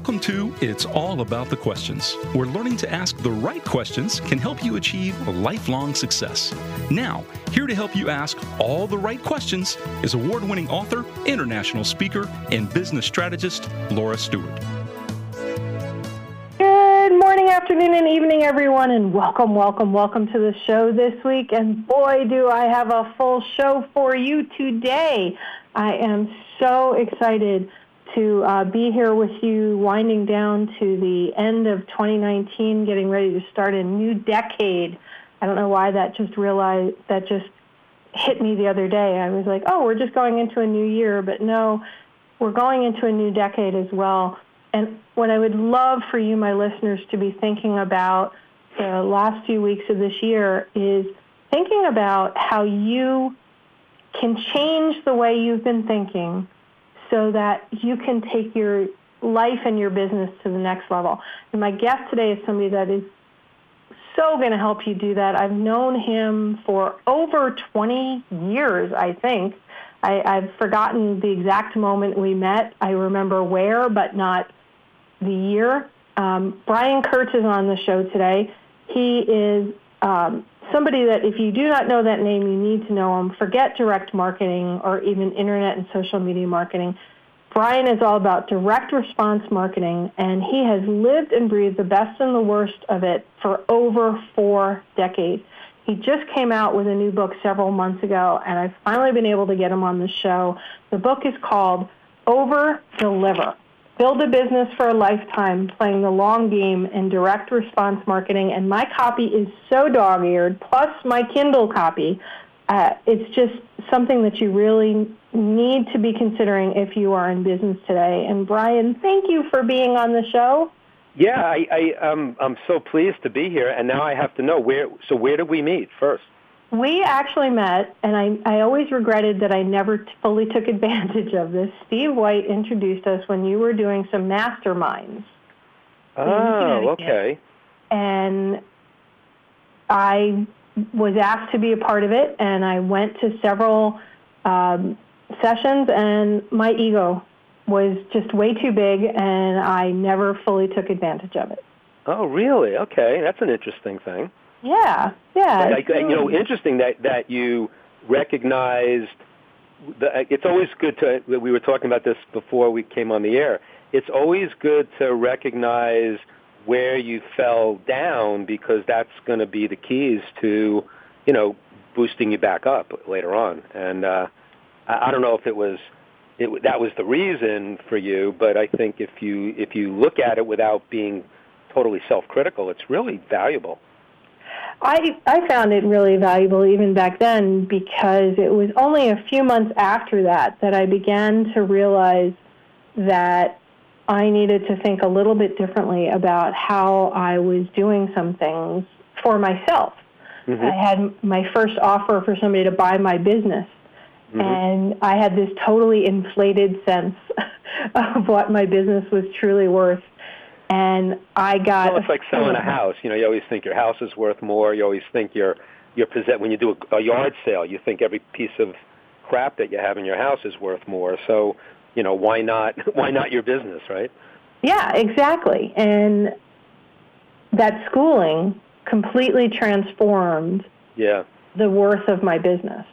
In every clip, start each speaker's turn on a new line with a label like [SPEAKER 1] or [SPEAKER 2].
[SPEAKER 1] Welcome to It's All About the Questions, where learning to ask the right questions can help you achieve lifelong success. Now, here to help you ask all the right questions is award winning author, international speaker, and business strategist Laura Stewart.
[SPEAKER 2] Good morning, afternoon, and evening, everyone, and welcome, welcome, welcome to the show this week. And boy, do I have a full show for you today. I am so excited to uh, be here with you, winding down to the end of 2019, getting ready to start a new decade. I don't know why that just realized that just hit me the other day. I was like, oh, we're just going into a new year, but no, we're going into a new decade as well. And what I would love for you, my listeners, to be thinking about the last few weeks of this year is thinking about how you can change the way you've been thinking so that you can take your life and your business to the next level. And my guest today is somebody that is so going to help you do that. I've known him for over 20 years, I think. I, I've forgotten the exact moment we met. I remember where, but not the year. Um, Brian Kurtz is on the show today. He is um, somebody that if you do not know that name, you need to know him. Forget direct marketing or even internet and social media marketing. Brian is all about direct response marketing, and he has lived and breathed the best and the worst of it for over four decades. He just came out with a new book several months ago, and I've finally been able to get him on the show. The book is called Over Deliver Build a Business for a Lifetime Playing the Long Game in Direct Response Marketing. And my copy is so dog eared, plus my Kindle copy. Uh, it's just something that you really need to be considering if you are in business today. And Brian, thank you for being on the show.
[SPEAKER 3] Yeah, I, I um, I'm so pleased to be here, and now I have to know where. So where did we meet first?
[SPEAKER 2] We actually met, and I, I always regretted that I never t- fully took advantage of this. Steve White introduced us when you were doing some masterminds.
[SPEAKER 3] Oh, okay.
[SPEAKER 2] And I was asked to be a part of it, and I went to several um, sessions, and my ego was just way too big, and I never fully took advantage of it.
[SPEAKER 3] Oh, really? Okay, that's an interesting thing.
[SPEAKER 2] Yeah, yeah.
[SPEAKER 3] Like, you know, interesting that that you recognized. The, it's always good to. We were talking about this before we came on the air. It's always good to recognize where you fell down because that's going to be the keys to, you know, boosting you back up later on. And uh, I, I don't know if it was it, that was the reason for you, but I think if you if you look at it without being totally self-critical, it's really valuable.
[SPEAKER 2] I, I found it really valuable even back then because it was only a few months after that that I began to realize that I needed to think a little bit differently about how I was doing some things for myself. Mm-hmm. I had my first offer for somebody to buy my business, mm-hmm. and I had this totally inflated sense of what my business was truly worth and I got.
[SPEAKER 3] Well, it's like selling a house. You know, you always think your house is worth more. You always think your your possess when you do a, a yard sale, you think every piece of crap that you have in your house is worth more. So, you know, why not why not your business, right?
[SPEAKER 2] Yeah, exactly. And that schooling completely transformed
[SPEAKER 3] yeah.
[SPEAKER 2] the worth of my business.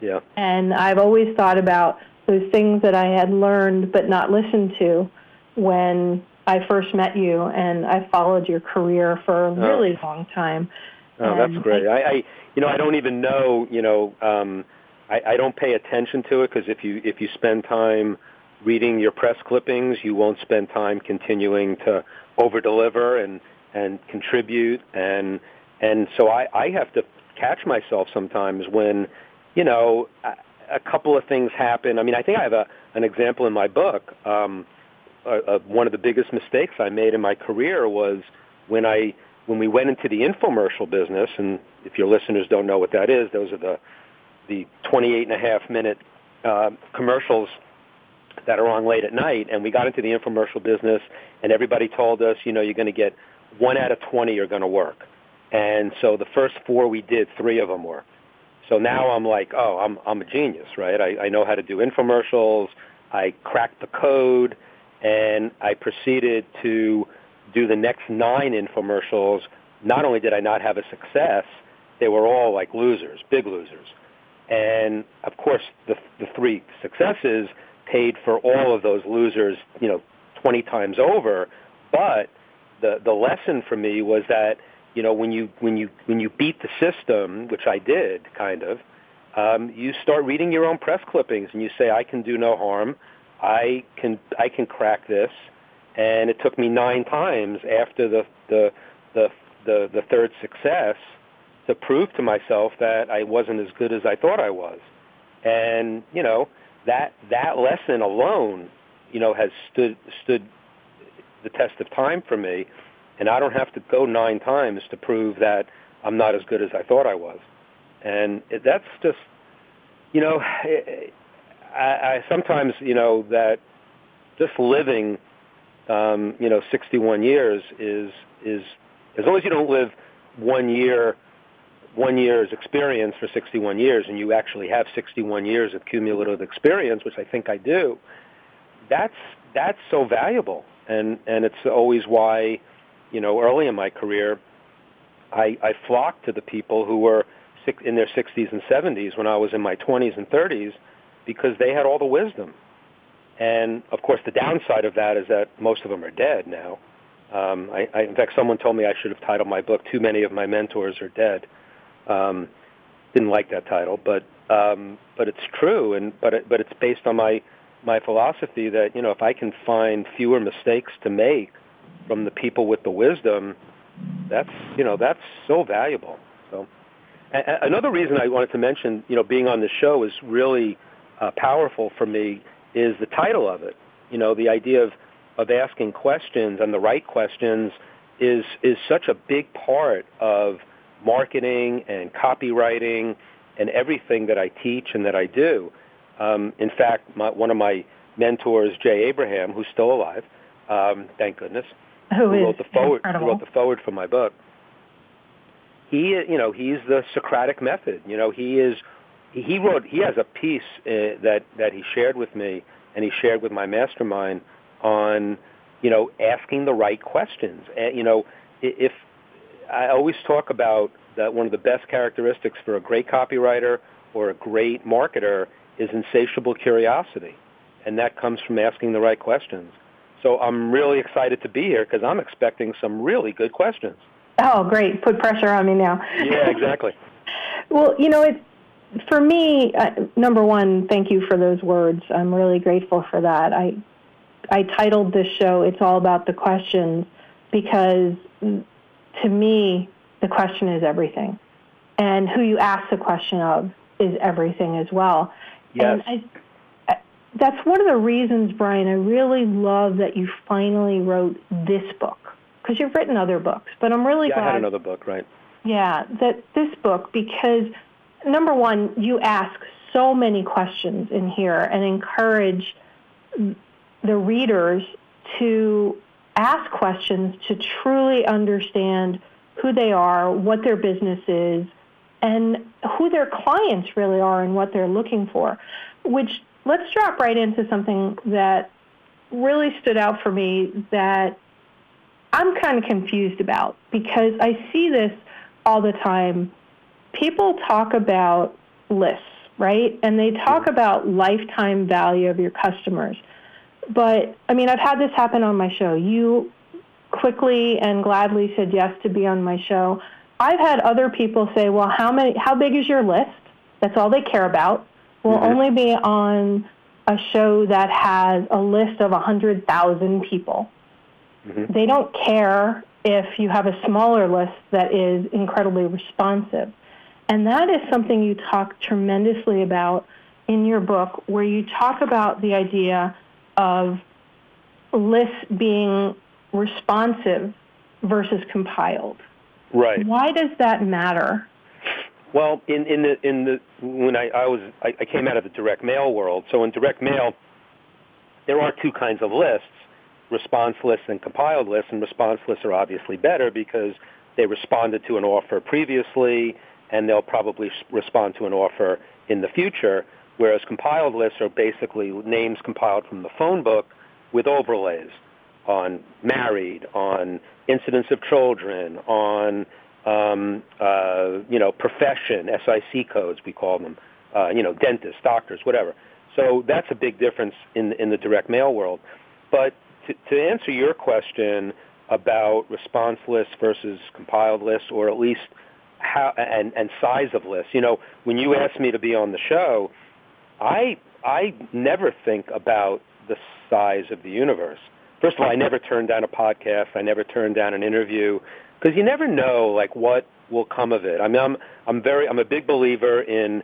[SPEAKER 3] Yeah.
[SPEAKER 2] And I've always thought about those things that I had learned but not listened to when I first met you, and I followed your career for a oh. really oh. long time.
[SPEAKER 3] Oh, that's great. I, I, you know, I don't even know. You know, um, I, I don't pay attention to it because if you if you spend time reading your press clippings, you won't spend time continuing to over deliver and and contribute and and so I, I have to catch myself sometimes when you know a, a couple of things happen. I mean, I think I have a an example in my book. Um, uh, uh, one of the biggest mistakes I made in my career was when I when we went into the infomercial business. And if your listeners don't know what that is, those are the the 28 and a half minute uh, commercials that are on late at night. And we got into the infomercial business, and everybody told us, you know, you're going to get one out of 20 are going to work. And so the first four we did, three of them worked. So now I'm like, oh, I'm I'm a genius, right? I, I know how to do infomercials. I cracked the code and I proceeded to do the next nine infomercials. Not only did I not have a success, they were all like losers, big losers. And of course, the the three successes paid for all of those losers, you know, 20 times over. But the the lesson for me was that you know when you when you when you beat the system, which I did kind of, um, you start reading your own press clippings and you say I can do no harm, I can I can crack this, and it took me nine times after the the the the, the third success to prove to myself that I wasn't as good as I thought I was, and you know that that lesson alone, you know, has stood stood the test of time for me, and I don't have to go nine times to prove that I'm not as good as I thought I was, and it, that's just, you know, I, I sometimes you know that just living, um, you know, 61 years is is as long as you don't live one year one year's experience for 61 years and you actually have 61 years of cumulative experience, which I think I do, that's that's so valuable. And and it's always why, you know, early in my career, I, I flocked to the people who were in their 60s and 70s when I was in my 20s and 30s because they had all the wisdom. And of course, the downside of that is that most of them are dead now. Um, I, I, in fact, someone told me I should have titled my book "Too Many of My Mentors Are Dead." Um, didn't like that title, but um, but it's true, and but it, but it's based on my my philosophy that you know if I can find fewer mistakes to make from the people with the wisdom, that's you know that's so valuable. So a- another reason I wanted to mention you know being on the show is really uh, powerful for me is the title of it. You know the idea of of asking questions and the right questions is is such a big part of marketing and copywriting and everything that I teach and that I do. Um, in fact, my, one of my mentors, Jay Abraham, who's still alive, um, thank goodness,
[SPEAKER 2] who, who
[SPEAKER 3] wrote the foreword, who wrote the foreword for my book. He, you know, he's the Socratic method. You know, he is. He wrote. He has a piece uh, that that he shared with me, and he shared with my mastermind on, you know, asking the right questions. And you know, if I always talk about that one of the best characteristics for a great copywriter or a great marketer is insatiable curiosity, and that comes from asking the right questions. So I'm really excited to be here because I'm expecting some really good questions.
[SPEAKER 2] Oh, great! Put pressure on me now.
[SPEAKER 3] Yeah, exactly.
[SPEAKER 2] well, you know, it's for me. Uh, number one, thank you for those words. I'm really grateful for that. I I titled this show "It's All About the Questions" because to me, the question is everything. And who you ask the question of is everything as well.
[SPEAKER 3] Yes.
[SPEAKER 2] And I, that's one of the reasons, Brian, I really love that you finally wrote this book. Because you've written other books, but I'm really
[SPEAKER 3] yeah,
[SPEAKER 2] glad.
[SPEAKER 3] I had another book, right?
[SPEAKER 2] Yeah, that this book, because number one, you ask so many questions in here and encourage the readers to ask questions to truly understand who they are, what their business is, and who their clients really are and what they're looking for. Which let's drop right into something that really stood out for me that I'm kind of confused about because I see this all the time. People talk about lists, right? And they talk about lifetime value of your customers. But I mean, I've had this happen on my show. You quickly and gladly said yes to be on my show. I've had other people say, "Well, how many? How big is your list?" That's all they care about. We'll mm-hmm. only be on a show that has a list of 100,000 people. Mm-hmm. They don't care if you have a smaller list that is incredibly responsive. And that is something you talk tremendously about in your book, where you talk about the idea of lists being responsive versus compiled.
[SPEAKER 3] Right.
[SPEAKER 2] Why does that matter?
[SPEAKER 3] Well, in, in the in the when I, I was I, I came out of the direct mail world, so in direct mail there are two kinds of lists: response lists and compiled lists. And response lists are obviously better because they responded to an offer previously, and they'll probably respond to an offer in the future. Whereas compiled lists are basically names compiled from the phone book with overlays on married, on incidence of children, on um, uh, you know profession, SIC codes we call them, uh, you know dentists, doctors, whatever. So that's a big difference in in the direct mail world. But to, to answer your question about response lists versus compiled lists, or at least how and, and size of lists, you know, when you ask me to be on the show, I I never think about the size of the universe. First of all, I never turn down a podcast. I never turn down an interview because you never know like what will come of it. I mean, I'm I'm very I'm a big believer in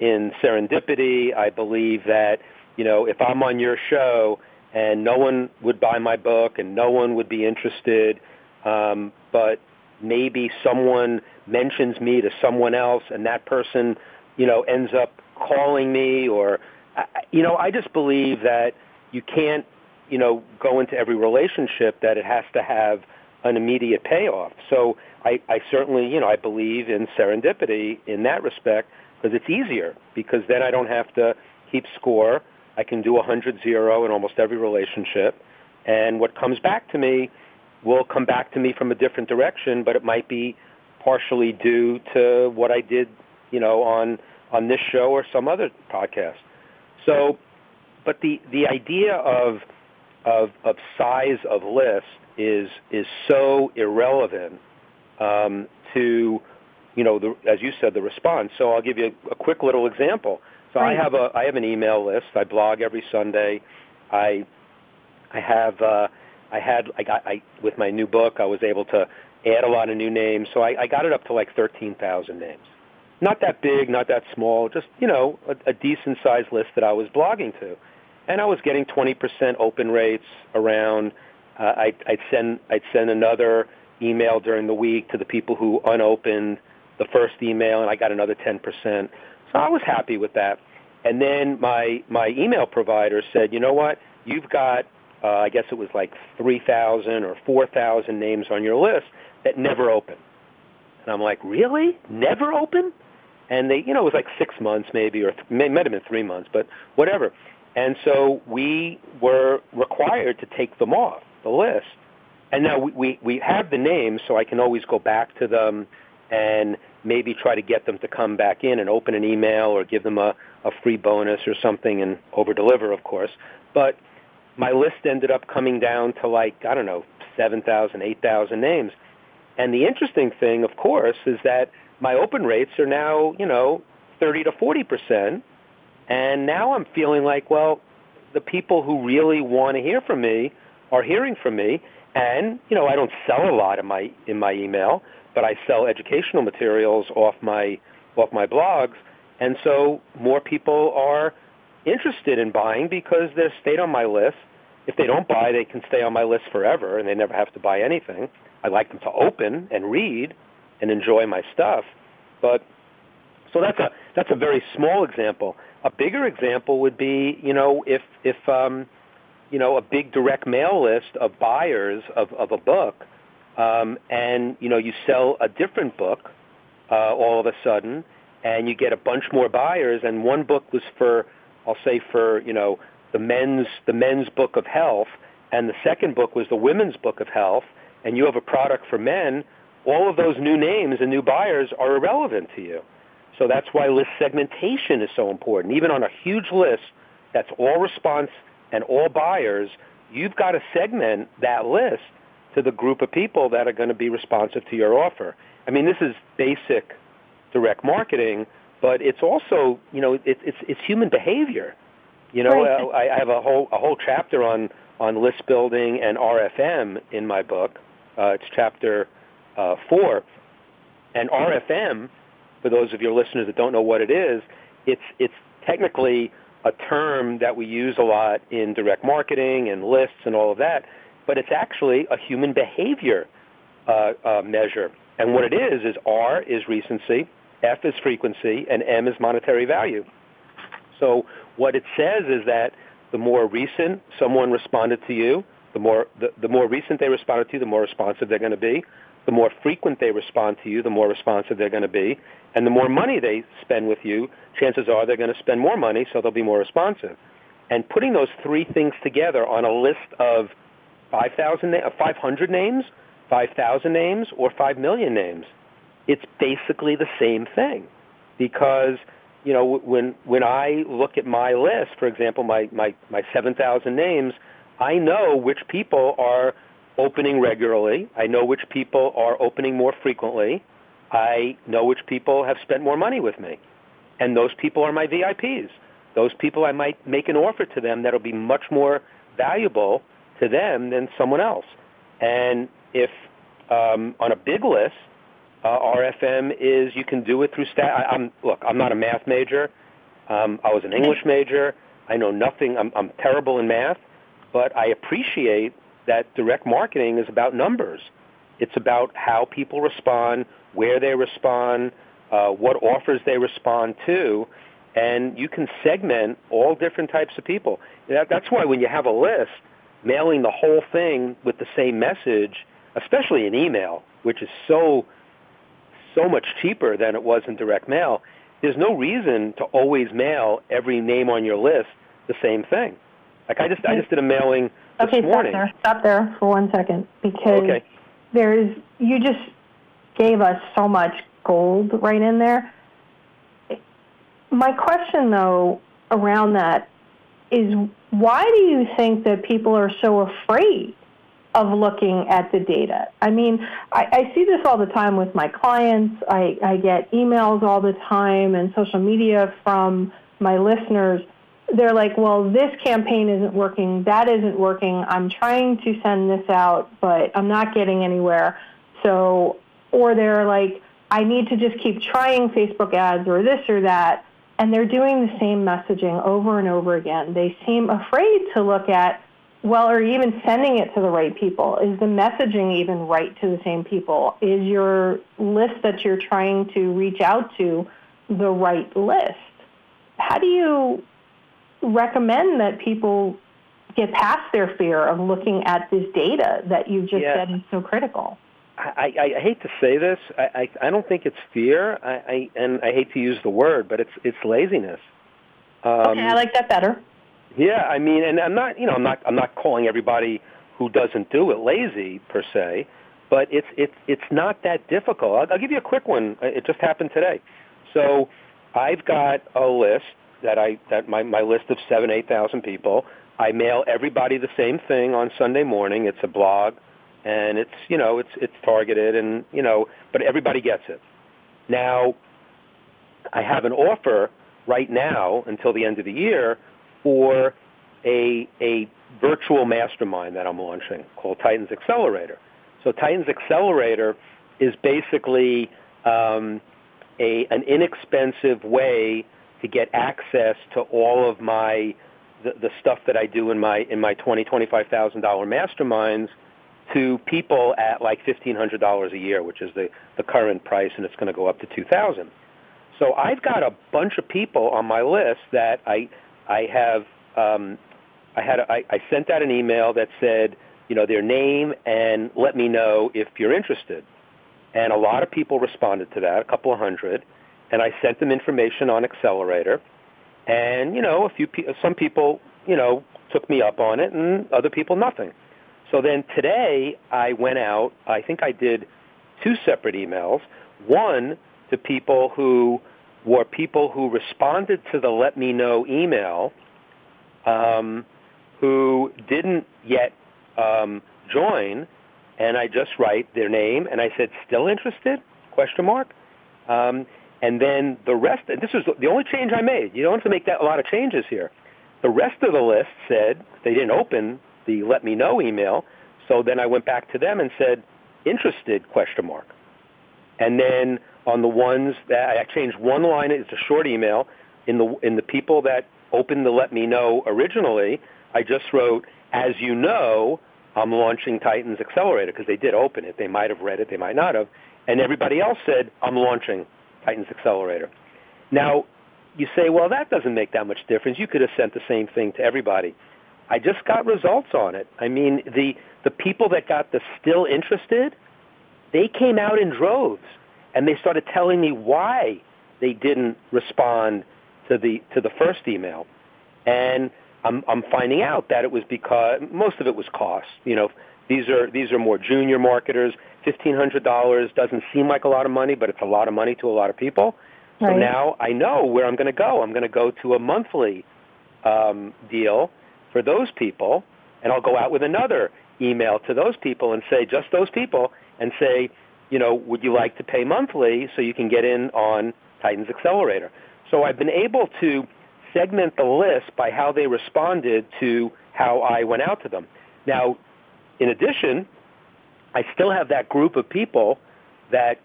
[SPEAKER 3] in serendipity. I believe that you know if I'm on your show and no one would buy my book and no one would be interested, um, but maybe someone mentions me to someone else and that person you know ends up calling me or you know I just believe that you can't you know, go into every relationship that it has to have an immediate payoff. So I, I certainly, you know, I believe in serendipity in that respect because it's easier because then I don't have to keep score. I can do a hundred zero in almost every relationship, and what comes back to me will come back to me from a different direction, but it might be partially due to what I did, you know, on on this show or some other podcast. So, but the the idea of of, of size of list is is so irrelevant um, to you know the, as you said the response. So I'll give you a, a quick little example. So right. I have a I have an email list. I blog every Sunday. I I have uh, I had I got I with my new book I was able to add a lot of new names. So I, I got it up to like thirteen thousand names. Not that big, not that small, just you know a, a decent sized list that I was blogging to and I was getting 20% open rates around. Uh, I'd, I'd send I'd send another email during the week to the people who unopened the first email, and I got another 10%. So I was happy with that. And then my my email provider said, you know what, you've got uh, I guess it was like 3,000 or 4,000 names on your list that never open. And I'm like, really? Never open? And they, you know, it was like six months maybe, or th- may, might have been three months, but whatever. And so we were required to take them off the list. And now we, we, we have the names, so I can always go back to them and maybe try to get them to come back in and open an email or give them a, a free bonus or something and over deliver, of course. But my list ended up coming down to like, I don't know, 7,000, 8,000 names. And the interesting thing, of course, is that my open rates are now, you know, 30 to 40 percent and now I'm feeling like, well, the people who really want to hear from me are hearing from me. And, you know, I don't sell a lot in my in my email, but I sell educational materials off my off my blogs. And so more people are interested in buying because they're stayed on my list. If they don't buy, they can stay on my list forever and they never have to buy anything. I like them to open and read and enjoy my stuff. But so that's a that's a very small example. A bigger example would be, you know, if if um, you know a big direct mail list of buyers of, of a book, um, and you know you sell a different book uh, all of a sudden, and you get a bunch more buyers, and one book was for, I'll say for you know the men's the men's book of health, and the second book was the women's book of health, and you have a product for men. All of those new names and new buyers are irrelevant to you. So that's why list segmentation is so important. Even on a huge list that's all response and all buyers, you've got to segment that list to the group of people that are going to be responsive to your offer. I mean, this is basic direct marketing, but it's also, you know, it, it's it's human behavior. You know, right. I, I have a whole a whole chapter on on list building and RFM in my book. Uh, it's chapter uh, four, and RFM for those of your listeners that don't know what it is, it's it's technically a term that we use a lot in direct marketing and lists and all of that, but it's actually a human behavior uh, uh, measure. And what it is is R is recency, F is frequency, and M is monetary value. So what it says is that the more recent someone responded to you, the more the, the more recent they responded to you, the more responsive they're going to be. The more frequent they respond to you, the more responsive they're going to be. And the more money they spend with you, chances are they're going to spend more money, so they'll be more responsive. and putting those three things together on a list of 5,000, uh, 500 names, 5,000 names, or 5 million names, it's basically the same thing. Because, you know, when, when I look at my list, for example, my, my, my 7,000 names, I know which people are opening regularly. I know which people are opening more frequently. I know which people have spent more money with me. And those people are my VIPs. Those people I might make an offer to them that'll be much more valuable to them than someone else. And if um, on a big list, uh, RFM is you can do it through stat. I, I'm look, I'm not a math major. Um, I was an English major. I know nothing. I'm, I'm terrible in math, but I appreciate that direct marketing is about numbers. It's about how people respond, where they respond, uh, what offers they respond to, and you can segment all different types of people. That, that's why when you have a list, mailing the whole thing with the same message, especially an email, which is so so much cheaper than it was in direct mail, there's no reason to always mail every name on your list the same thing. Like I just I just did a mailing this
[SPEAKER 2] okay,
[SPEAKER 3] morning.
[SPEAKER 2] stop there. Stop there for one second because
[SPEAKER 3] Okay.
[SPEAKER 2] there's you just gave us so much gold right in there. My question though around that is why do you think that people are so afraid of looking at the data? I mean, I, I see this all the time with my clients. I, I get emails all the time and social media from my listeners they're like, well, this campaign isn't working, that isn't working. I'm trying to send this out, but I'm not getting anywhere. So, or they're like, I need to just keep trying Facebook ads or this or that. And they're doing the same messaging over and over again. They seem afraid to look at, well, or even sending it to the right people. Is the messaging even right to the same people? Is your list that you're trying to reach out to the right list? How do you recommend that people get past their fear of looking at this data that you just
[SPEAKER 3] Yeah.
[SPEAKER 2] said is so critical.
[SPEAKER 3] I, I, I hate to say this. I, I, I don't think it's fear. I, I and I hate to use the word, but it's it's laziness. Um,
[SPEAKER 2] okay, I like that better.
[SPEAKER 3] Yeah, I mean, and I'm not, you know, I'm not, I'm not calling everybody who doesn't do it lazy per se, but it's it's it's not that difficult. I'll, I'll give you a quick one. Uh, it just happened today. So I've got a list that I that my my list of seven eight thousand people. I mail everybody the same thing on Sunday morning. It's a blog, and it's you know it's it's targeted and you know, but everybody gets it. Now, I have an offer right now until the end of the year for a a virtual mastermind that I'm launching called Titans Accelerator. So Titans Accelerator is basically um, a an inexpensive way to get access to all of my the, the stuff that I do in my in my twenty twenty five thousand dollar masterminds to people at like fifteen hundred dollars a year, which is the the current price, and it's going to go up to two thousand. So I've got a bunch of people on my list that I I have um, I had a, I, I sent out an email that said you know their name and let me know if you're interested, and a lot of people responded to that, a couple of hundred, and I sent them information on Accelerator, and you know a few pe- some people you know took me up on it, and other people nothing. So then today I went out. I think I did two separate emails. One to people who were people who responded to the let me know email um, who didn't yet um, join, and I just write their name and I said still interested question mark. Um, and then the rest. And this was the only change I made. You don't have to make that a lot of changes here. The rest of the list said they didn't open the let me know email. So then I went back to them and said interested question mark. And then on the ones that I changed one line, it's a short email. In the in the people that opened the let me know originally, I just wrote, as you know, I'm launching Titans Accelerator because they did open it. They might have read it, they might not have. And everybody else said, I'm launching Titans Accelerator. Now, you say, well, that doesn't make that much difference. You could have sent the same thing to everybody. I just got results on it. I mean, the the people that got the still interested, they came out in droves, and they started telling me why they didn't respond to the to the first email. And I'm I'm finding out that it was because most of it was cost. You know, these are these are more junior marketers. Fifteen hundred dollars doesn't seem like a lot of money, but it's a lot of money to a lot of people.
[SPEAKER 2] Right.
[SPEAKER 3] So now I know where I'm going to go. I'm going to go to a monthly um, deal for those people, and I'll go out with another email to those people and say just those people and say, you know, would you like to pay monthly so you can get in on Titans Accelerator? So I've been able to segment the list by how they responded to how I went out to them. Now, in addition, I still have that group of people that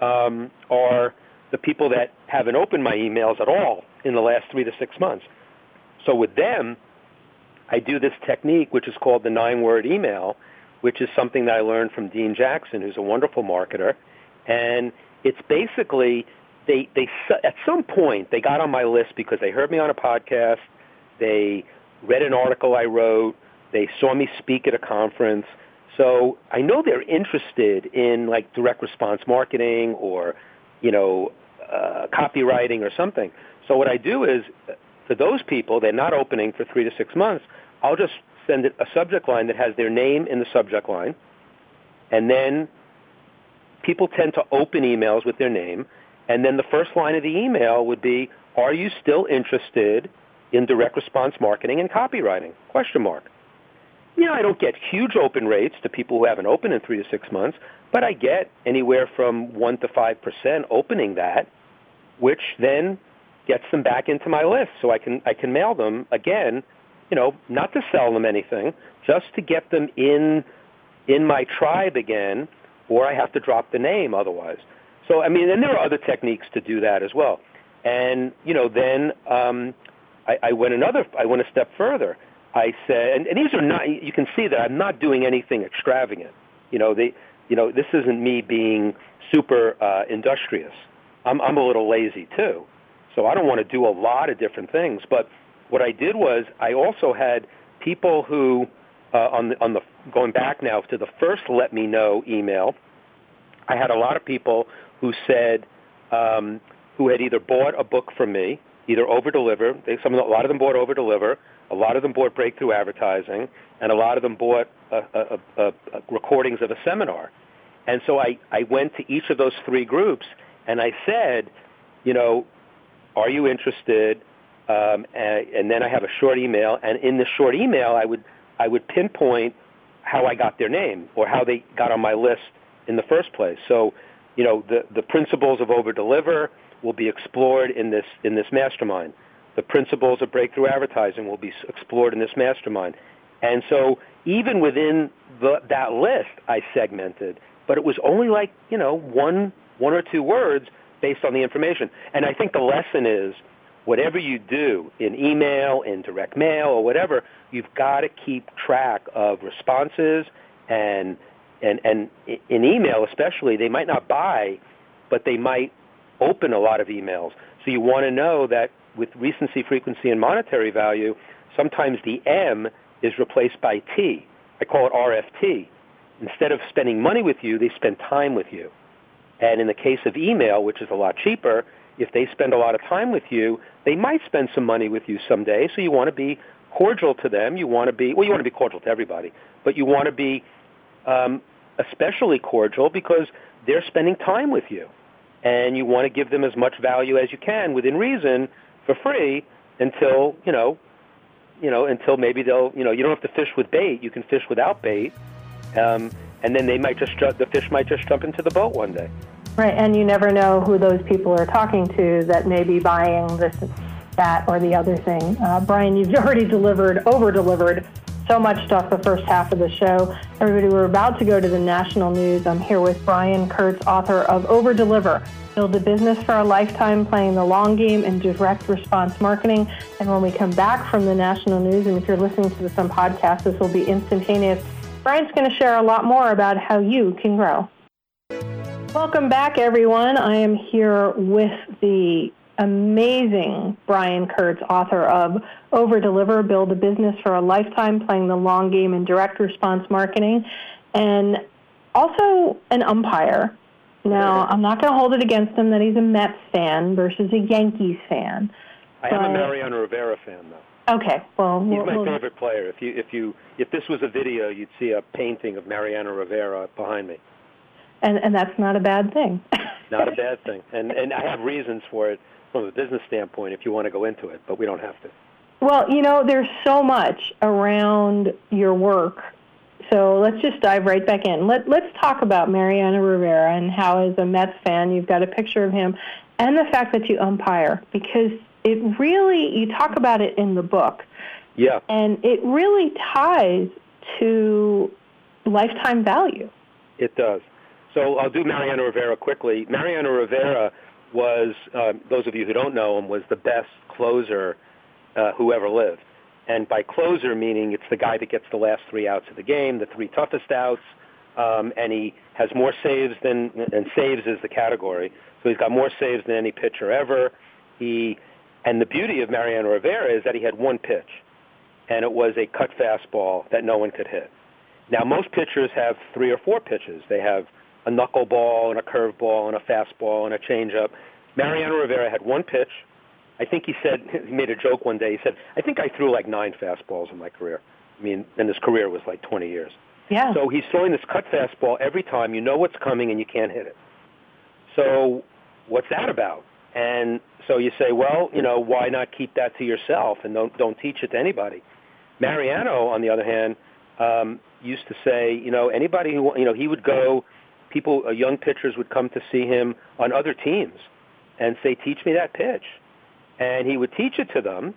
[SPEAKER 3] um, are the people that haven't opened my emails at all in the last three to six months. So with them, I do this technique which is called the nine-word email, which is something that I learned from Dean Jackson, who's a wonderful marketer, and it's basically they they at some point they got on my list because they heard me on a podcast, they read an article I wrote, they saw me speak at a conference. So I know they're interested in like direct response marketing or, you know, uh, copywriting or something. So what I do is, for those people, they're not opening for three to six months. I'll just send it a subject line that has their name in the subject line, and then people tend to open emails with their name, and then the first line of the email would be, "Are you still interested in direct response marketing and copywriting?" Question mark. Know, I don't get huge open rates to people who haven't opened in three to six months, but I get anywhere from one to five percent opening that, which then gets them back into my list, so I can I can mail them again. You know, not to sell them anything, just to get them in in my tribe again, or I have to drop the name otherwise. So I mean, and there are other techniques to do that as well. And you know, then um, I, I went another. I went a step further. I said, and, and these are not. You can see that I'm not doing anything extravagant. You know, they. You know, this isn't me being super uh, industrious. I'm, I'm a little lazy too, so I don't want to do a lot of different things. But what I did was I also had people who uh, on the on the going back now to the first let me know email. I had a lot of people who said um, who had either bought a book from me, either over deliver. Some a lot of them bought over deliver. A lot of them bought breakthrough advertising, and a lot of them bought recordings of a seminar. And so I, I went to each of those three groups and I said, you know, are you interested? Um, and, and then I have a short email, and in the short email, I would I would pinpoint how I got their name or how they got on my list in the first place. So, you know, the the principles of over deliver will be explored in this in this mastermind. The principles of breakthrough advertising will be explored in this mastermind. And so even within the, that list, I segmented, but it was only like, you know, one, one or two words based on the information. And I think the lesson is whatever you do in email, in direct mail, or whatever, you've got to keep track of responses and and and in email especially, they might not buy, but they might open a lot of emails. So you want to know that with recency, frequency, and monetary value, sometimes the M is replaced by T. I call it RFT. Instead of spending money with you, they spend time with you. And in the case of email, which is a lot cheaper, if they spend a lot of time with you, they might spend some money with you someday. So you want to be cordial to them. You want to be, well, you want to be cordial to everybody, but you want to be um, especially cordial because they're spending time with you. And you want to give them as much value as you can within reason for free until, you know, you know, until maybe they'll, you know, you don't have to fish with bait. You can fish without bait. Um, and then they might just, the fish might just jump into the boat one day.
[SPEAKER 2] Right, and you never know who those people are talking to that may be buying this, that, or the other thing. Uh, Brian, you've already delivered, over delivered so much stuff the first half of the show. Everybody, we're about to go to the national news. I'm here with Brian Kurtz, author of Over Deliver Build a Business for a Lifetime, Playing the Long Game in Direct Response Marketing. And when we come back from the national news, and if you're listening to this on podcast, this will be instantaneous. Brian's going to share a lot more about how you can grow. Welcome back, everyone. I am here with the amazing Brian Kurtz, author of Over Deliver Build a Business for a Lifetime, Playing the Long Game in Direct Response Marketing, and also an umpire. Now, I'm not going to hold it against him that he's a Mets fan versus a Yankees fan.
[SPEAKER 3] I am a Mariano Rivera fan, though.
[SPEAKER 2] Okay, well,
[SPEAKER 3] he's
[SPEAKER 2] we'll,
[SPEAKER 3] my favorite player. If you if you if this was a video, you'd see a painting of Mariano Rivera behind me.
[SPEAKER 2] And and that's not a bad thing.
[SPEAKER 3] Not a bad thing, and and I have reasons for it from a business standpoint. If you want to go into it, but we don't have to.
[SPEAKER 2] Well, you know, there's so much around your work. So let's just dive right back in. Let, let's talk about Mariano Rivera and how, as a Mets fan, you've got a picture of him and the fact that you umpire because it really, you talk about it in the book.
[SPEAKER 3] Yeah.
[SPEAKER 2] And it really ties to lifetime value.
[SPEAKER 3] It does. So I'll do Mariano Rivera quickly. Mariano Rivera was, uh, those of you who don't know him, was the best closer uh, who ever lived. And by closer, meaning it's the guy that gets the last three outs of the game, the three toughest outs, um, and he has more saves than, and saves is the category. So he's got more saves than any pitcher ever. He, and the beauty of Mariano Rivera is that he had one pitch, and it was a cut fastball that no one could hit. Now most pitchers have three or four pitches. They have a knuckleball and a curveball and a fastball and a changeup. Mariano Rivera had one pitch. I think he said he made a joke one day. He said, "I think I threw like nine fastballs in my career." I mean, and his career was like 20 years.
[SPEAKER 2] Yeah.
[SPEAKER 3] So he's throwing this cut fastball every time. You know what's coming and you can't hit it. So what's that about? And so you say, well, you know, why not keep that to yourself and don't don't teach it to anybody? Mariano, on the other hand, um, used to say, you know, anybody who you know, he would go. People, uh, young pitchers would come to see him on other teams and say, teach me that pitch, and he would teach it to them.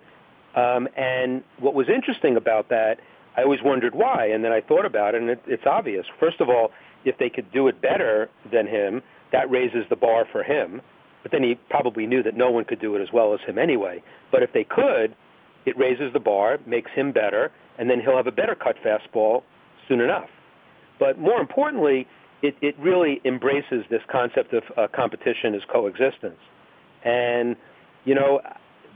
[SPEAKER 3] Um, and what was interesting about that, I always wondered why, and then I thought about it, and it, it's obvious. First of all, if they could do it better than him, that raises the bar for him. But then he probably knew that no one could do it as well as him anyway. But if they could, it raises the bar, makes him better, and then he'll have a better cut fastball soon enough. But more importantly, it, it really embraces this concept of uh, competition as coexistence. And, you know,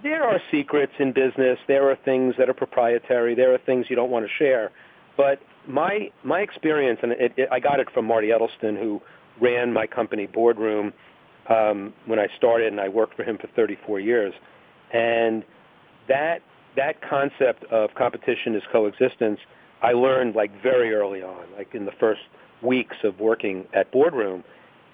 [SPEAKER 3] there are secrets in business. There are things that are proprietary. There are things you don't want to share. But my my experience, and it, it, I got it from Marty Edelston, who ran my company boardroom um, when I started, and I worked for him for 34 years. And that that concept of competition is coexistence, I learned like very early on, like in the first weeks of working at boardroom,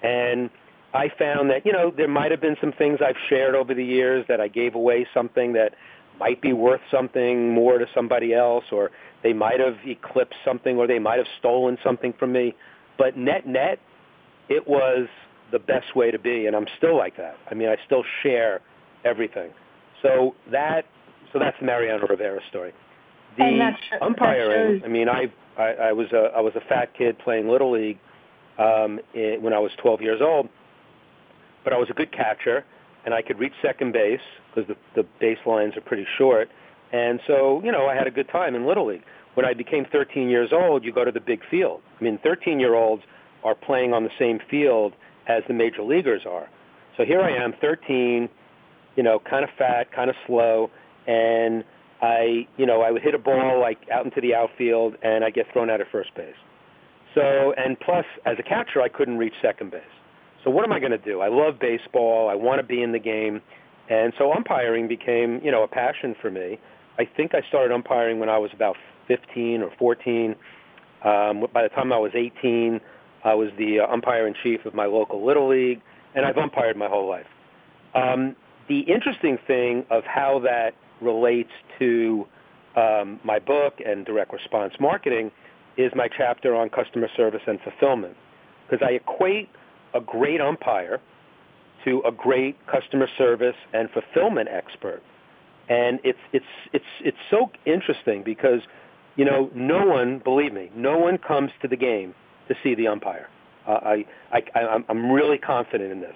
[SPEAKER 3] and I found that you know there might have been some things I've shared over the years that I gave away something that might be worth something more to somebody else, or they might have eclipsed something, or they might have stolen something from me. But net net, it was the best way to be, and I'm still like that. I mean, I still share everything. So that so that's the Mariano Rivera story. The
[SPEAKER 2] And that sh- that
[SPEAKER 3] umpiring. I mean, I, I I was a I was a fat kid playing little league um, i when I was 12 years old, but I was a good catcher, and I could reach second base because the the baselines are pretty short, and so you know I had a good time in little league. When I became 13 years old, you go to the big field. I mean, 13 year olds are playing on the same field as the major leaguers are. So here I am, 13, you know, kind of fat, kind of slow, and I, you know, I would hit a ball like out into the outfield, and I get thrown out at first base. So, and plus, as a catcher, I couldn't reach second base. So what am I going to do? I love baseball. I want to be in the game, and so umpiring became, you know, a passion for me. I think I started umpiring when I was about 15 or 14. Um, by the time I was 18, I was the uh, umpire in chief of my local little league, and I've umpired my whole life. Um, the interesting thing of how that relates to um, my book and direct response marketing is my chapter on customer service and fulfillment, because I equate a great umpire to a great customer service and fulfillment expert, and it's it's it's it's so interesting because you know no one, believe me, no one comes to the game to see the umpire. Uh, I, I, I'm really confident in this.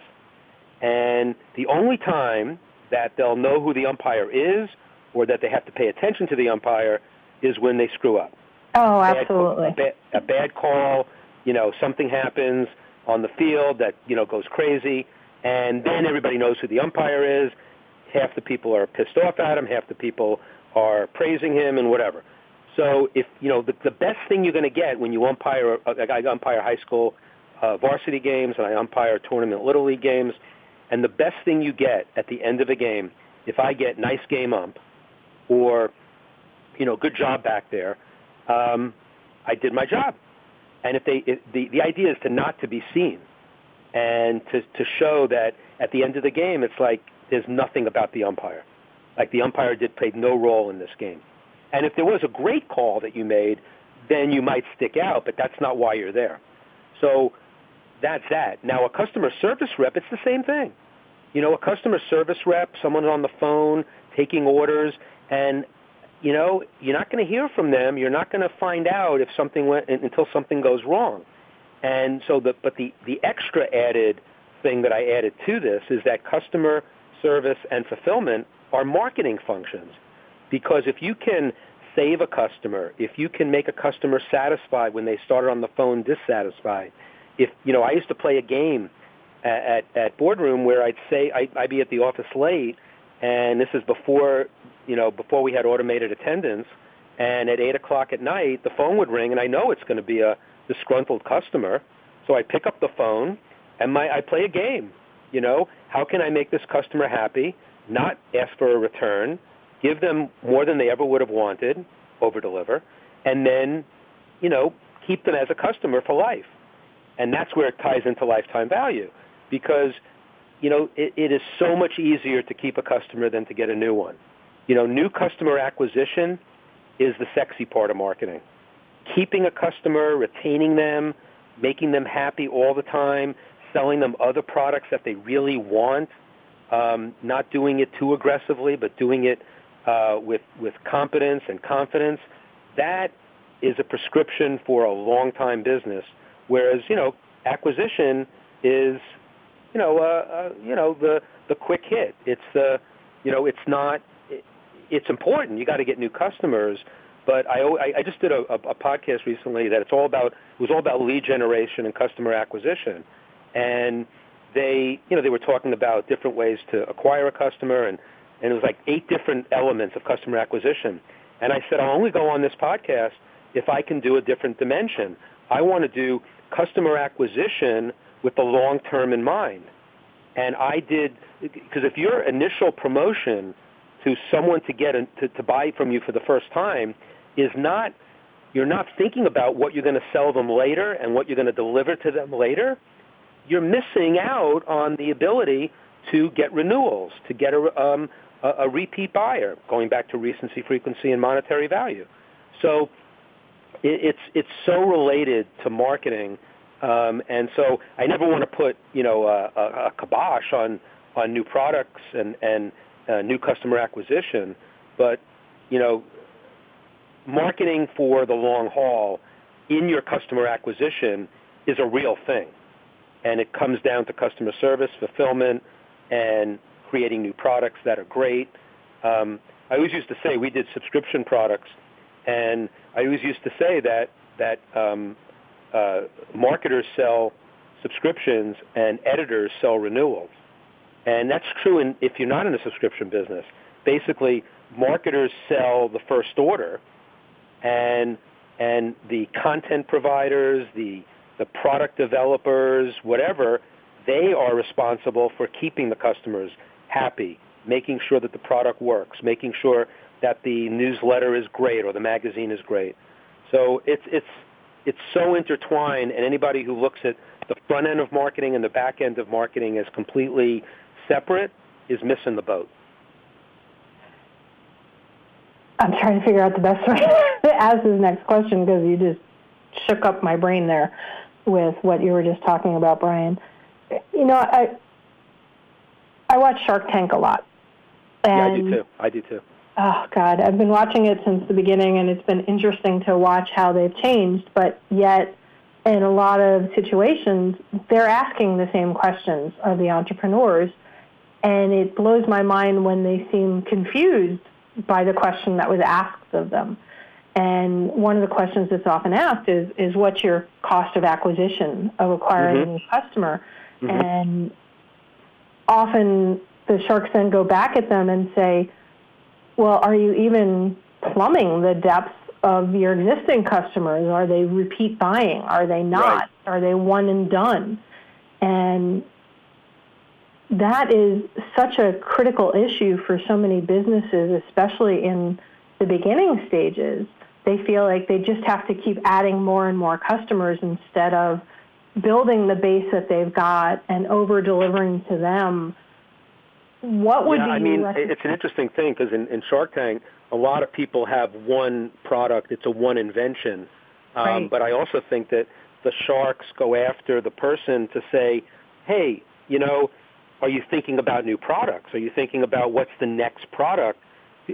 [SPEAKER 3] And the only time that they'll know who the umpire is or that they have to pay attention to the umpire is when they screw up.
[SPEAKER 2] Oh,
[SPEAKER 3] Bad-
[SPEAKER 2] absolutely.
[SPEAKER 3] A bad, a bad call, you know, something happens on the field that, you know, goes crazy, and then everybody knows who the umpire is. Half the people are pissed off at him, half the people are praising him and whatever. So if you know the, the best thing you're going to get when you umpire, uh, I umpire high school uh, varsity games and I umpire tournament little league games, and the best thing you get at the end of a game, if I get nice game ump, or you know, good job back there. Um, I did my job, and if they, if the the idea is to not to be seen, and to to show that at the end of the game, it's like there's nothing about the umpire, like the umpire did played no role in this game, and if there was a great call that you made, then you might stick out, but that's not why you're there. So that's that. Now a customer service rep, it's the same thing. You know, a customer service rep, someone on the phone taking orders, and you know, you're not going to hear from them. You're not going to find out if something went until something goes wrong. And so, the, but the the extra added thing that I added to this is that customer service and fulfillment are marketing functions, because if you can save a customer, if you can make a customer satisfied when they started on the phone dissatisfied, if you know, I used to play a game at at, at boardroom where I'd say I, I'd be at the office late, and this is before you know, before we had automated attendants, and at eight o'clock at night, the phone would ring, and I know it's going to be a disgruntled customer, so I pick up the phone and my I play a game. You know, how can I make this customer happy? Not ask for a return, give them more than they ever would have wanted, over deliver, and then, you know, keep them as a customer for life. And that's where it ties into lifetime value, because you know it, it is so much easier to keep a customer than to get a new one. You know, new customer acquisition is the sexy part of marketing. Keeping a customer, retaining them, making them happy all the time, selling them other products that they really want, um, not doing it too aggressively, but doing it uh, with with competence and confidence. That is a prescription for a long time business. Whereas you know acquisition is you know uh, uh, you know the the quick hit. It's the you know it's not it's important. You got to get new customers. But I, I just did a, a podcast recently that it's all about it was all about lead generation and customer acquisition, and they you know they were talking about different ways to acquire a customer and and it was like eight different elements of customer acquisition. And I said I'll only go on this podcast if I can do a different dimension. I want to do customer acquisition with the long term in mind. And I did because if your initial promotion to someone to get a, to, to buy from you for the first time is not you're not thinking about what you're going to sell them later and what you're going to deliver to them later. You're missing out on the ability to get renewals, to get a, um, a, a repeat buyer, going back to recency, frequency, and monetary value. So it, it's it's so related to marketing, um, and so I never want to put you know a, a, a kibosh on on new products and and uh, new customer acquisition, but you know, marketing for the long haul in your customer acquisition is a real thing, and it comes down to customer service, fulfillment, and creating new products that are great. Um, I always used to say we did subscription products, and I always used to say that that um, uh, marketers sell subscriptions and editors sell renewals. And that's true in, if you're not in a subscription business. Basically, marketers sell the first order, and and the content providers, the the product developers, whatever, they are responsible for keeping the customers happy, making sure that the product works, making sure that the newsletter is great or the magazine is great. So it's it's it's so intertwined, and anybody who looks at the front end of marketing and the back end of marketing as completely separate is missing the boat.
[SPEAKER 2] I'm trying to figure out the best way to ask this next question because you just shook up my brain there with what you were just talking about, Brian. You know, I I watch Shark Tank a lot.
[SPEAKER 3] And, yeah, I do too. I do too.
[SPEAKER 2] Oh God, I've been watching it since the beginning, and it's been interesting to watch how they've changed. But yet, in a lot of situations, they're asking the same questions of the entrepreneurs and it blows my mind when they seem confused by the question that was asked of them. And one of the questions that's often asked is, is what's your cost of acquisition of acquiring mm-hmm. a new customer? Mm-hmm. And often the sharks then go back at them and say, well, are you even plumbing the depths of your existing customers? Are they repeat buying? Are they not? Right. Are they one and done? And that is such a critical issue for so many businesses, especially in the beginning stages. They feel like they just have to keep adding more and more customers instead of building the base that they've got and over delivering to them. What would
[SPEAKER 3] yeah, I mean,
[SPEAKER 2] recommend-
[SPEAKER 3] it's an interesting thing because in, in Shark Tank, a lot of people have one product. It's a one invention. Um,
[SPEAKER 2] Right.
[SPEAKER 3] But I also think that the sharks go after the person to say, hey, you know, are you thinking about new products? Are you thinking about what's the next product?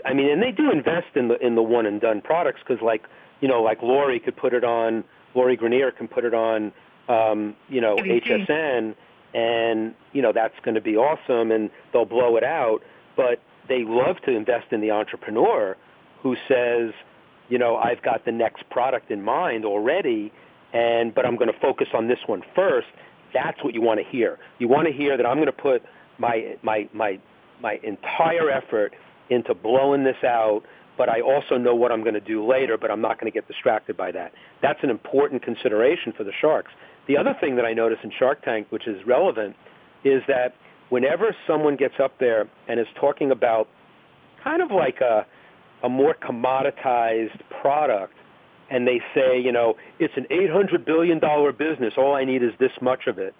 [SPEAKER 3] I mean, and they do invest in the in the one and done products because, like, you know, like Lori could put it on, Lori Greiner can put it on, um, you know,
[SPEAKER 2] ABC.
[SPEAKER 3] HSN, and you know that's going to be awesome, and they'll blow it out. But they love to invest in the entrepreneur who says, you know, I've got the next product in mind already, and but I'm going to focus on this one first. That's what you want to hear. You want to hear that I'm going to put my my my my entire effort into blowing this out, but I also know what I'm going to do later, but I'm not going to get distracted by that. That's an important consideration for the sharks. The other thing that I notice in Shark Tank, which is relevant, is that whenever someone gets up there and is talking about kind of like a a more commoditized product and they say, you know, it's an 800 billion dollar business, all I need is this much of it.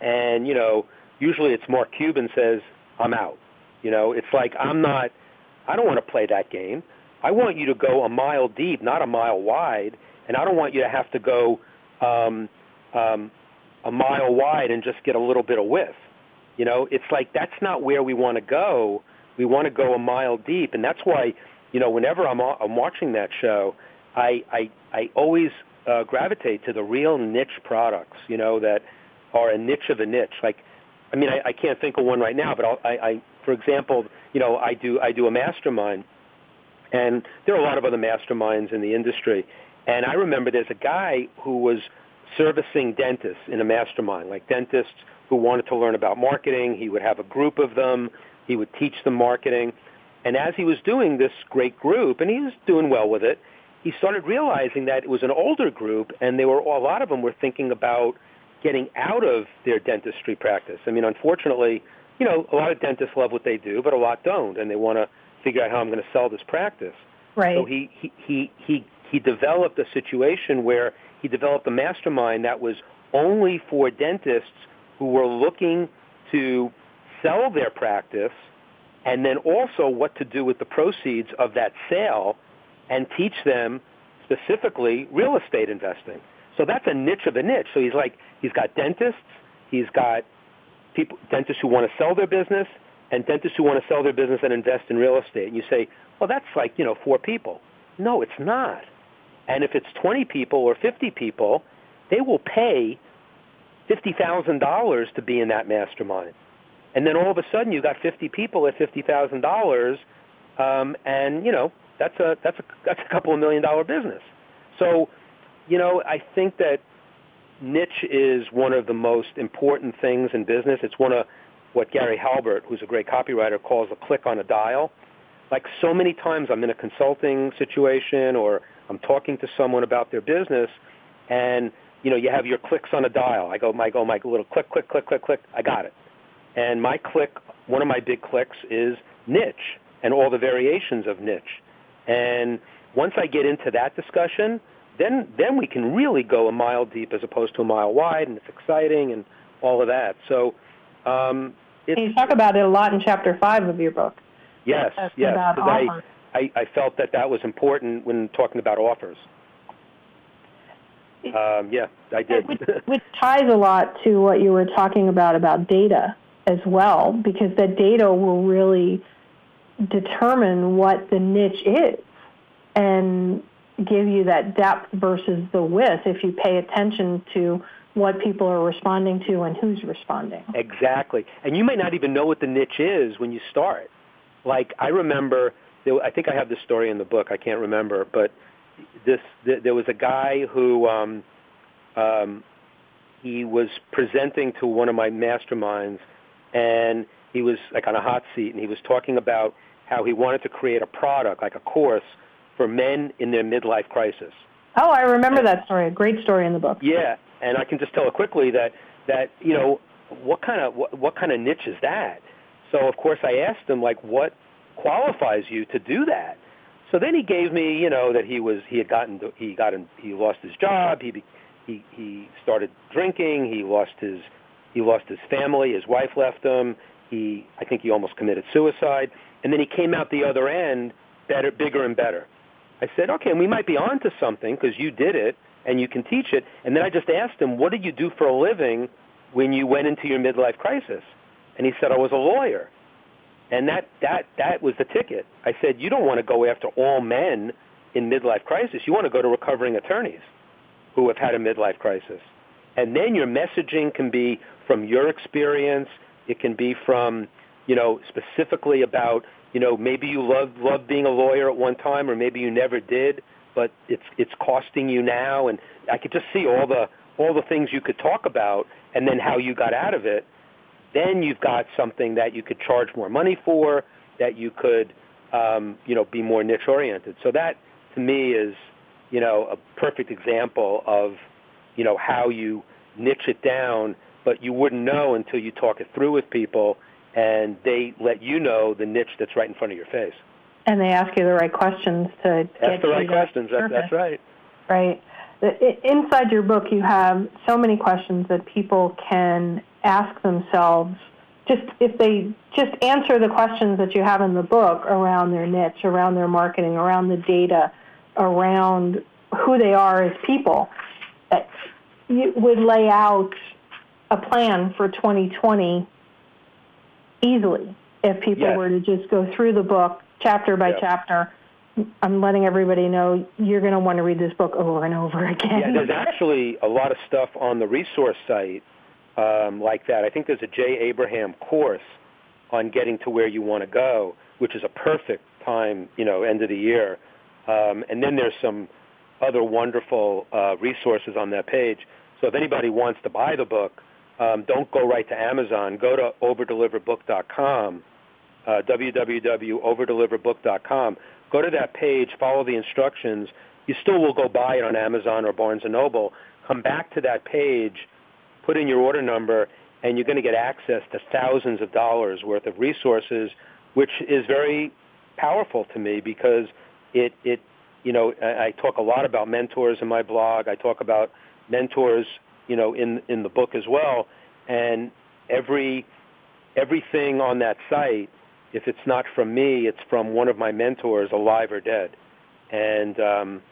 [SPEAKER 3] And, you know, usually it's Mark Cuban says, I'm out. You know, it's like I'm not I don't want to play that game. I want you to go a mile deep, not a mile wide, and I don't want you to have to go um, um, a mile wide and just get a little bit of width. You know, it's like that's not where we want to go. We want to go a mile deep, and that's why, you know, whenever I'm I'm watching that show, I I I always uh, gravitate to the real niche products. You know, that are a niche of a niche. Like, I mean, I, I can't think of one right now, but I'll, I, I, for example, you know, I do I do a mastermind, and there are a lot of other masterminds in the industry, and I remember there's a guy who was servicing dentists in a mastermind, like dentists who wanted to learn about marketing. He would have a group of them. He would teach them marketing. And as he was doing this great group, and he was doing well with it, he started realizing that it was an older group, and they were a lot of them were thinking about getting out of their dentistry practice. I mean, unfortunately, you know, a lot of dentists love what they do, but a lot don't, and they want to figure out how I'm going to sell this practice.
[SPEAKER 2] right.
[SPEAKER 3] So he, he, he, he, he developed a situation where he developed a mastermind that was only for dentists who were looking to sell their practice and then also what to do with the proceeds of that sale and teach them specifically real estate investing. So that's a niche of a niche. So he's like, he's got dentists, he's got people, dentists who want to sell their business, and dentists who want to sell their business and invest in real estate. And you say, well, that's like, you know, four people. No, it's not. And if it's 20 people or 50 people, they will pay $50,000 to be in that mastermind. And then all of a sudden you've got 50 people at $50,000, um, and, you know, that's a, that's, a, that's a couple of million dollar business. So, you know, I think that niche is one of the most important things in business. It's one of what Gary Halbert, who's a great copywriter, calls a click on a dial. Like so many times I'm in a consulting situation or I'm talking to someone about their business and you know, you have your clicks on a dial. I go, my go, my little click, click, click, click, click. I got it. And my click, one of my big clicks is niche and all the variations of niche. And once I get into that discussion, then then we can really go a mile deep as opposed to a mile wide, and it's exciting and all of that. So, um, it's,
[SPEAKER 2] you talk about it a lot in chapter five of your book.
[SPEAKER 3] yes, yes,
[SPEAKER 2] about
[SPEAKER 3] 'cause I,
[SPEAKER 2] offers.
[SPEAKER 3] I I felt that that was important when talking about offers. Um, yeah, I did.
[SPEAKER 2] Which, which ties a lot to what you were talking about about data as well, because that data will really determine what the niche is and give you that depth versus the width if you pay attention to what people are responding to and who's responding.
[SPEAKER 3] Exactly. And you may not even know what the niche is when you start. Like I remember, there, I think I have this story in the book. I can't remember, but this th- there was a guy who um, um, he was presenting to one of my masterminds, and he was like on a hot seat, and he was talking about how he wanted to create a product, like a course, for men in their midlife crisis.
[SPEAKER 2] Oh, I remember that story. A great story in the book.
[SPEAKER 3] Yeah, and I can just tell it quickly that that you know what kind of what, what kind of niche is that? So of course I asked him like, what qualifies you to do that? So then he gave me, you know, that he was he had gotten he got in, he lost his job, he he he started drinking, he lost his he lost his family, his wife left him. He I think he almost committed suicide, and then he came out the other end better, bigger and better. I said, okay, we might be on to something because you did it and you can teach it. And then I just asked him, what did you do for a living when you went into your midlife crisis? And he said, I was a lawyer. And that, that, that was the ticket. I said, you don't want to go after all men in midlife crisis. You want to go to recovering attorneys who have had a midlife crisis. And then your messaging can be from your experience. It can be from, you know, specifically about, you know, maybe you loved, loved being a lawyer at one time or maybe you never did, but it's, it's costing you now. And I could just see all the, all the things you could talk about and then how you got out of it then you've got something that you could charge more money for, that you could, um, you know, be more niche oriented. So that to me is, you know, a perfect example of, you know, how you niche it down, but you wouldn't know until you talk it through with people and they let you know the niche that's right in front of your face.
[SPEAKER 2] And they ask you the right questions to
[SPEAKER 3] ask the right questions. That's, that's right.
[SPEAKER 2] Right. Inside your book, you have so many questions that people can ask themselves just if they just answer the questions that you have in the book around their niche, around their marketing, around the data, around who they are as people, that you would lay out a plan for 2020 easily if people
[SPEAKER 3] yes.
[SPEAKER 2] were to just go through the book chapter by chapter. I'm letting everybody know you're going to want to read this book over and over again.
[SPEAKER 3] Yeah, there's actually a lot of stuff on the resource site um, like that. I think there's a Jay Abraham course on getting to where you want to go, which is a perfect time, you know, end of the year. Um, and then there's some other wonderful uh, resources on that page. So if anybody wants to buy the book, um, don't go right to Amazon. Go to overdeliverbook.com, uh, www.overdeliverbook.com. Go to that page, follow the instructions. You still will go buy it on Amazon or Barnes & Noble. Come back to that page put in your order number, and you're going to get access to thousands of dollars worth of resources, which is very powerful to me because it, it you know, I talk a lot about mentors in my blog. I talk about mentors, you know, in in the book as well. And every everything on that site, if it's not from me, it's from one of my mentors, alive or dead. And um,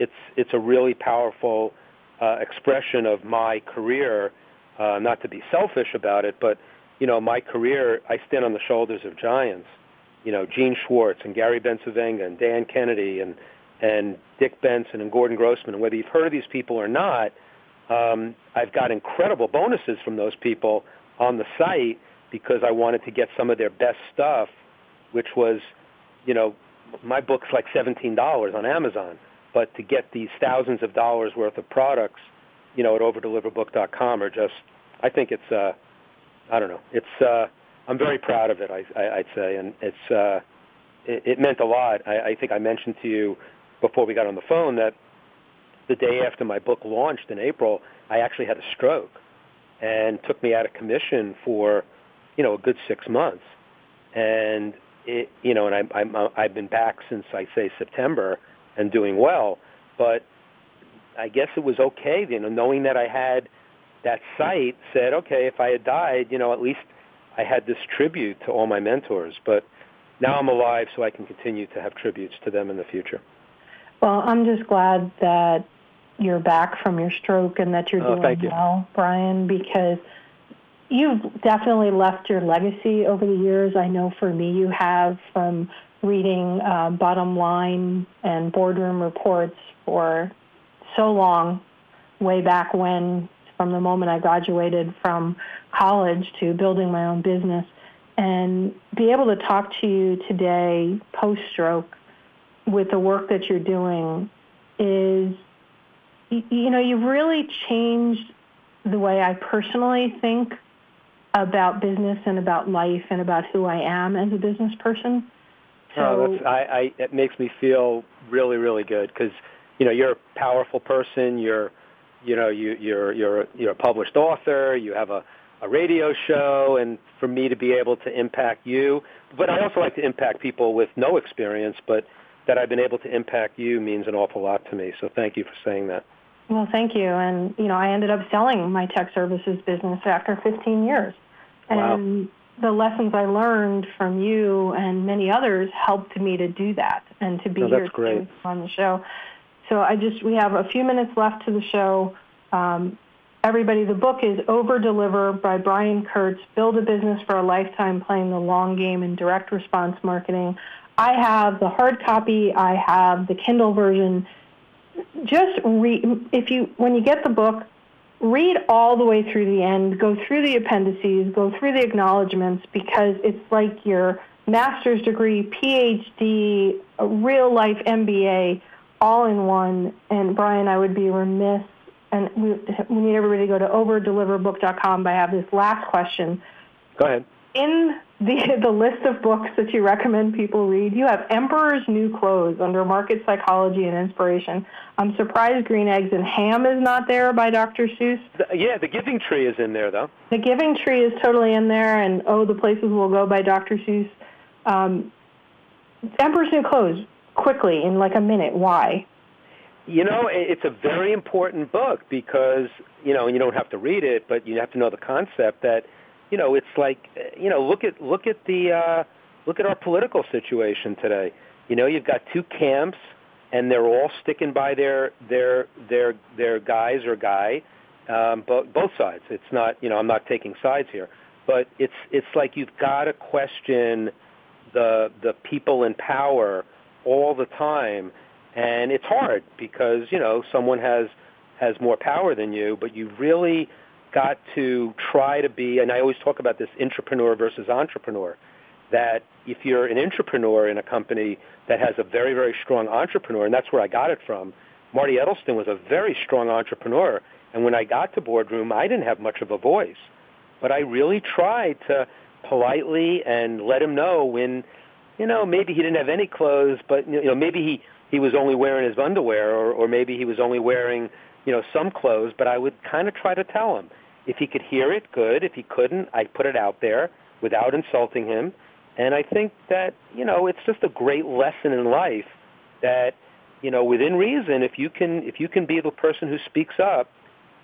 [SPEAKER 3] it's it's a really powerful uh, expression of my career. Uh, not to be selfish about it, but you know, my career, I stand on the shoulders of giants. You know, Gene Schwartz and Gary Bencivenga and Dan Kennedy and and Dick Benson and Gordon Grossman. And whether you've heard of these people or not, um, I've got incredible bonuses from those people on the site because I wanted to get some of their best stuff, which was, you know, my book's like seventeen dollars on Amazon. But to get these thousands of dollars worth of products, you know, at overdeliverbook.com are just, I think it's, uh, I don't know, it's, uh, I'm very proud of it. I, I, I'd say, and it's, uh, it, it meant a lot. I, I think I mentioned to you before we got on the phone that the day after my book launched in April, I actually had a stroke, and took me out of commission for, you know, a good six months, and it, you know, and I, I'm, I've been back since I say September and doing well. But I guess it was okay, you know, knowing that I had that site said, okay, if I had died, you know, at least I had this tribute to all my mentors. But now I'm alive, so I can continue to have tributes to them in the future.
[SPEAKER 2] Well, I'm just glad that you're back from your stroke and that you're
[SPEAKER 3] oh,
[SPEAKER 2] doing
[SPEAKER 3] you.
[SPEAKER 2] well, Brian, because you've definitely left your legacy over the years. I know for me you have from reading uh, bottom line and boardroom reports for so long, way back when, from the moment I graduated from college to building my own business, and be able to talk to you today, post stroke, with the work that you're doing is, you know, you've really changed the way I personally think about business and about life and about who I am as a business person.
[SPEAKER 3] So oh, that's, I, I, it makes me feel really, really good because, you know, you're a powerful person. You're, you know, you, you're, you're, you're a published author. You have a, a radio show and for me to be able to impact you. But I also like to impact people with no experience, but that I've been able to impact you means an awful lot to me. So thank you for saying that.
[SPEAKER 2] Well, thank you. And, you know, I ended up selling my tech services business after 15 years. And
[SPEAKER 3] wow.
[SPEAKER 2] The lessons I learned from you and many others helped me to do that and to be
[SPEAKER 3] oh,
[SPEAKER 2] here on the show. So I just, we have a few minutes left to the show. Um, everybody, the book is Over Deliver by Brian Kurtz, Build a Business for a Lifetime Playing the Long Game in Direct Response Marketing. I have the hard copy. I have the Kindle version. Just read, if you, when you get the book, read all the way through the end, go through the appendices, go through the acknowledgments, because it's like your master's degree, PhD, a real life MBA all in one. And Brian, I would be remiss, and we, we need everybody to go to overdeliverbook.com. But I have this last question.
[SPEAKER 3] Go ahead.
[SPEAKER 2] In the the list of books that you recommend people read, you have Emperor's New Clothes under Market Psychology and Inspiration. I'm surprised Green Eggs and Ham is not there by Dr. Seuss.
[SPEAKER 3] The, yeah, The Giving Tree is in there though.
[SPEAKER 2] The Giving Tree is totally in there, and Oh, the Places We'll Go by Dr. Seuss. Um, Emperor's New Clothes quickly in like a minute. Why?
[SPEAKER 3] You know, it's a very important book because, you know, you don't have to read it, but you have to know the concept that, you know, it's like, you know, look at look at the uh look at our political situation today. You know, you've got two camps and they're all sticking by their their their their guys or guy um both both sides. It's not, you know, I'm not taking sides here, but it's it's like you've got to question the the people in power all the time, and it's hard because you know someone has has more power than you, but you really got to try to be. And I always talk about this intrapreneur versus entrepreneur. That if you're an intrapreneur in a company that has a very very strong entrepreneur, and that's where I got it from. Marty Edelston was a very strong entrepreneur, and when I got to boardroom, I didn't have much of a voice, but I really tried to politely and let him know when you know, maybe he didn't have any clothes, but you know, maybe he he was only wearing his underwear, or or maybe he was only wearing you know some clothes. But I would kind of try to tell him if he could hear it, good. If he couldn't, I put it out there without insulting him. And I think that you know, it's just a great lesson in life that you know, within reason, if you can if you can be the person who speaks up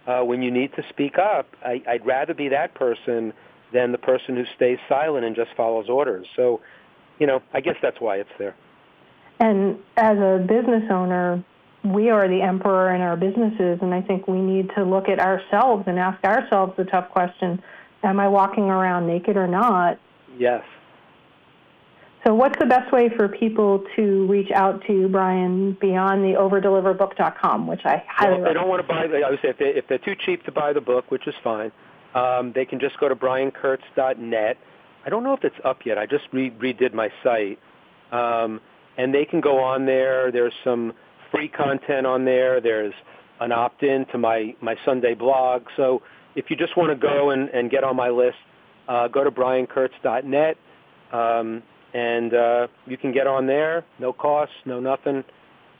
[SPEAKER 3] uh, when you need to speak up, I, I'd rather be that person than the person who stays silent and just follows orders. So you know, I guess that's why it's there.
[SPEAKER 2] And as a business owner, we are the emperor in our businesses, and I think we need to look at ourselves and ask ourselves the tough question: Am I walking around naked or not?
[SPEAKER 3] Yes.
[SPEAKER 2] So, what's the best way for people to reach out to you, Brian, beyond the overdeliverbook.com, which I highly
[SPEAKER 3] well, if they don't want to buy the, I would say if, they, if they're too cheap to buy the book, which is fine, um, they can just go to briankurtz.net I don't know if it's up yet. I just re- redid my site, um, and they can go on there. There's some free content on there. There's an opt-in to my my Sunday blog. So if you just want to go and, and get on my list, uh, go to briankurtz.net, um, and uh, you can get on there. No cost, no nothing,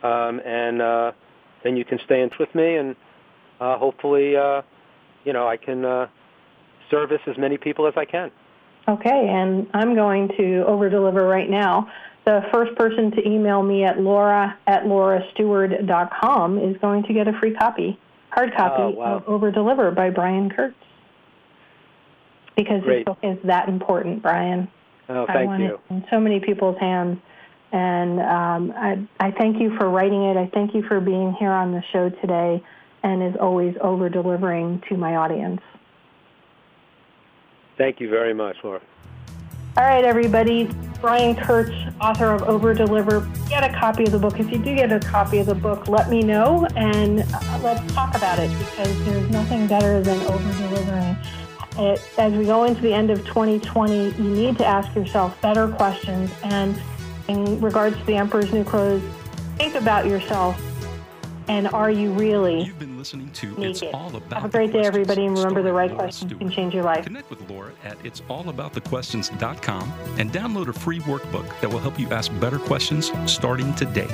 [SPEAKER 3] um, and uh, then you can stay in touch with me, and uh, hopefully, uh, you know, I can uh, service as many people as I can.
[SPEAKER 2] Okay, and I'm going to over-deliver right now. The first person to email me at laura at laurasteward.com is going to get a free copy, hard copy
[SPEAKER 3] oh, wow.
[SPEAKER 2] of Over-Deliver by Brian Kurtz. Because
[SPEAKER 3] Great.
[SPEAKER 2] this book is that important, Brian.
[SPEAKER 3] Oh,
[SPEAKER 2] I
[SPEAKER 3] thank
[SPEAKER 2] want
[SPEAKER 3] you.
[SPEAKER 2] it in so many people's hands. And um, I, I thank you for writing it. I thank you for being here on the show today and as always over-delivering to my audience.
[SPEAKER 3] Thank you very much, Laura.
[SPEAKER 2] All right, everybody. Brian Kurtz, author of Over Deliver. Get a copy of the book. If you do get a copy of the book, let me know and uh, let's talk about it because there's nothing better than over delivering. As we go into the end of 2020, you need to ask yourself better questions. And in regards to the Emperor's New Clothes, think about yourself and are you really?
[SPEAKER 1] You've been listening to
[SPEAKER 2] naked?
[SPEAKER 1] It's All About
[SPEAKER 2] Have a great day, everybody, and remember the right questions can change your life.
[SPEAKER 1] Connect with Laura at it'sallaboutthequestions.com and download a free workbook that will help you ask better questions starting today.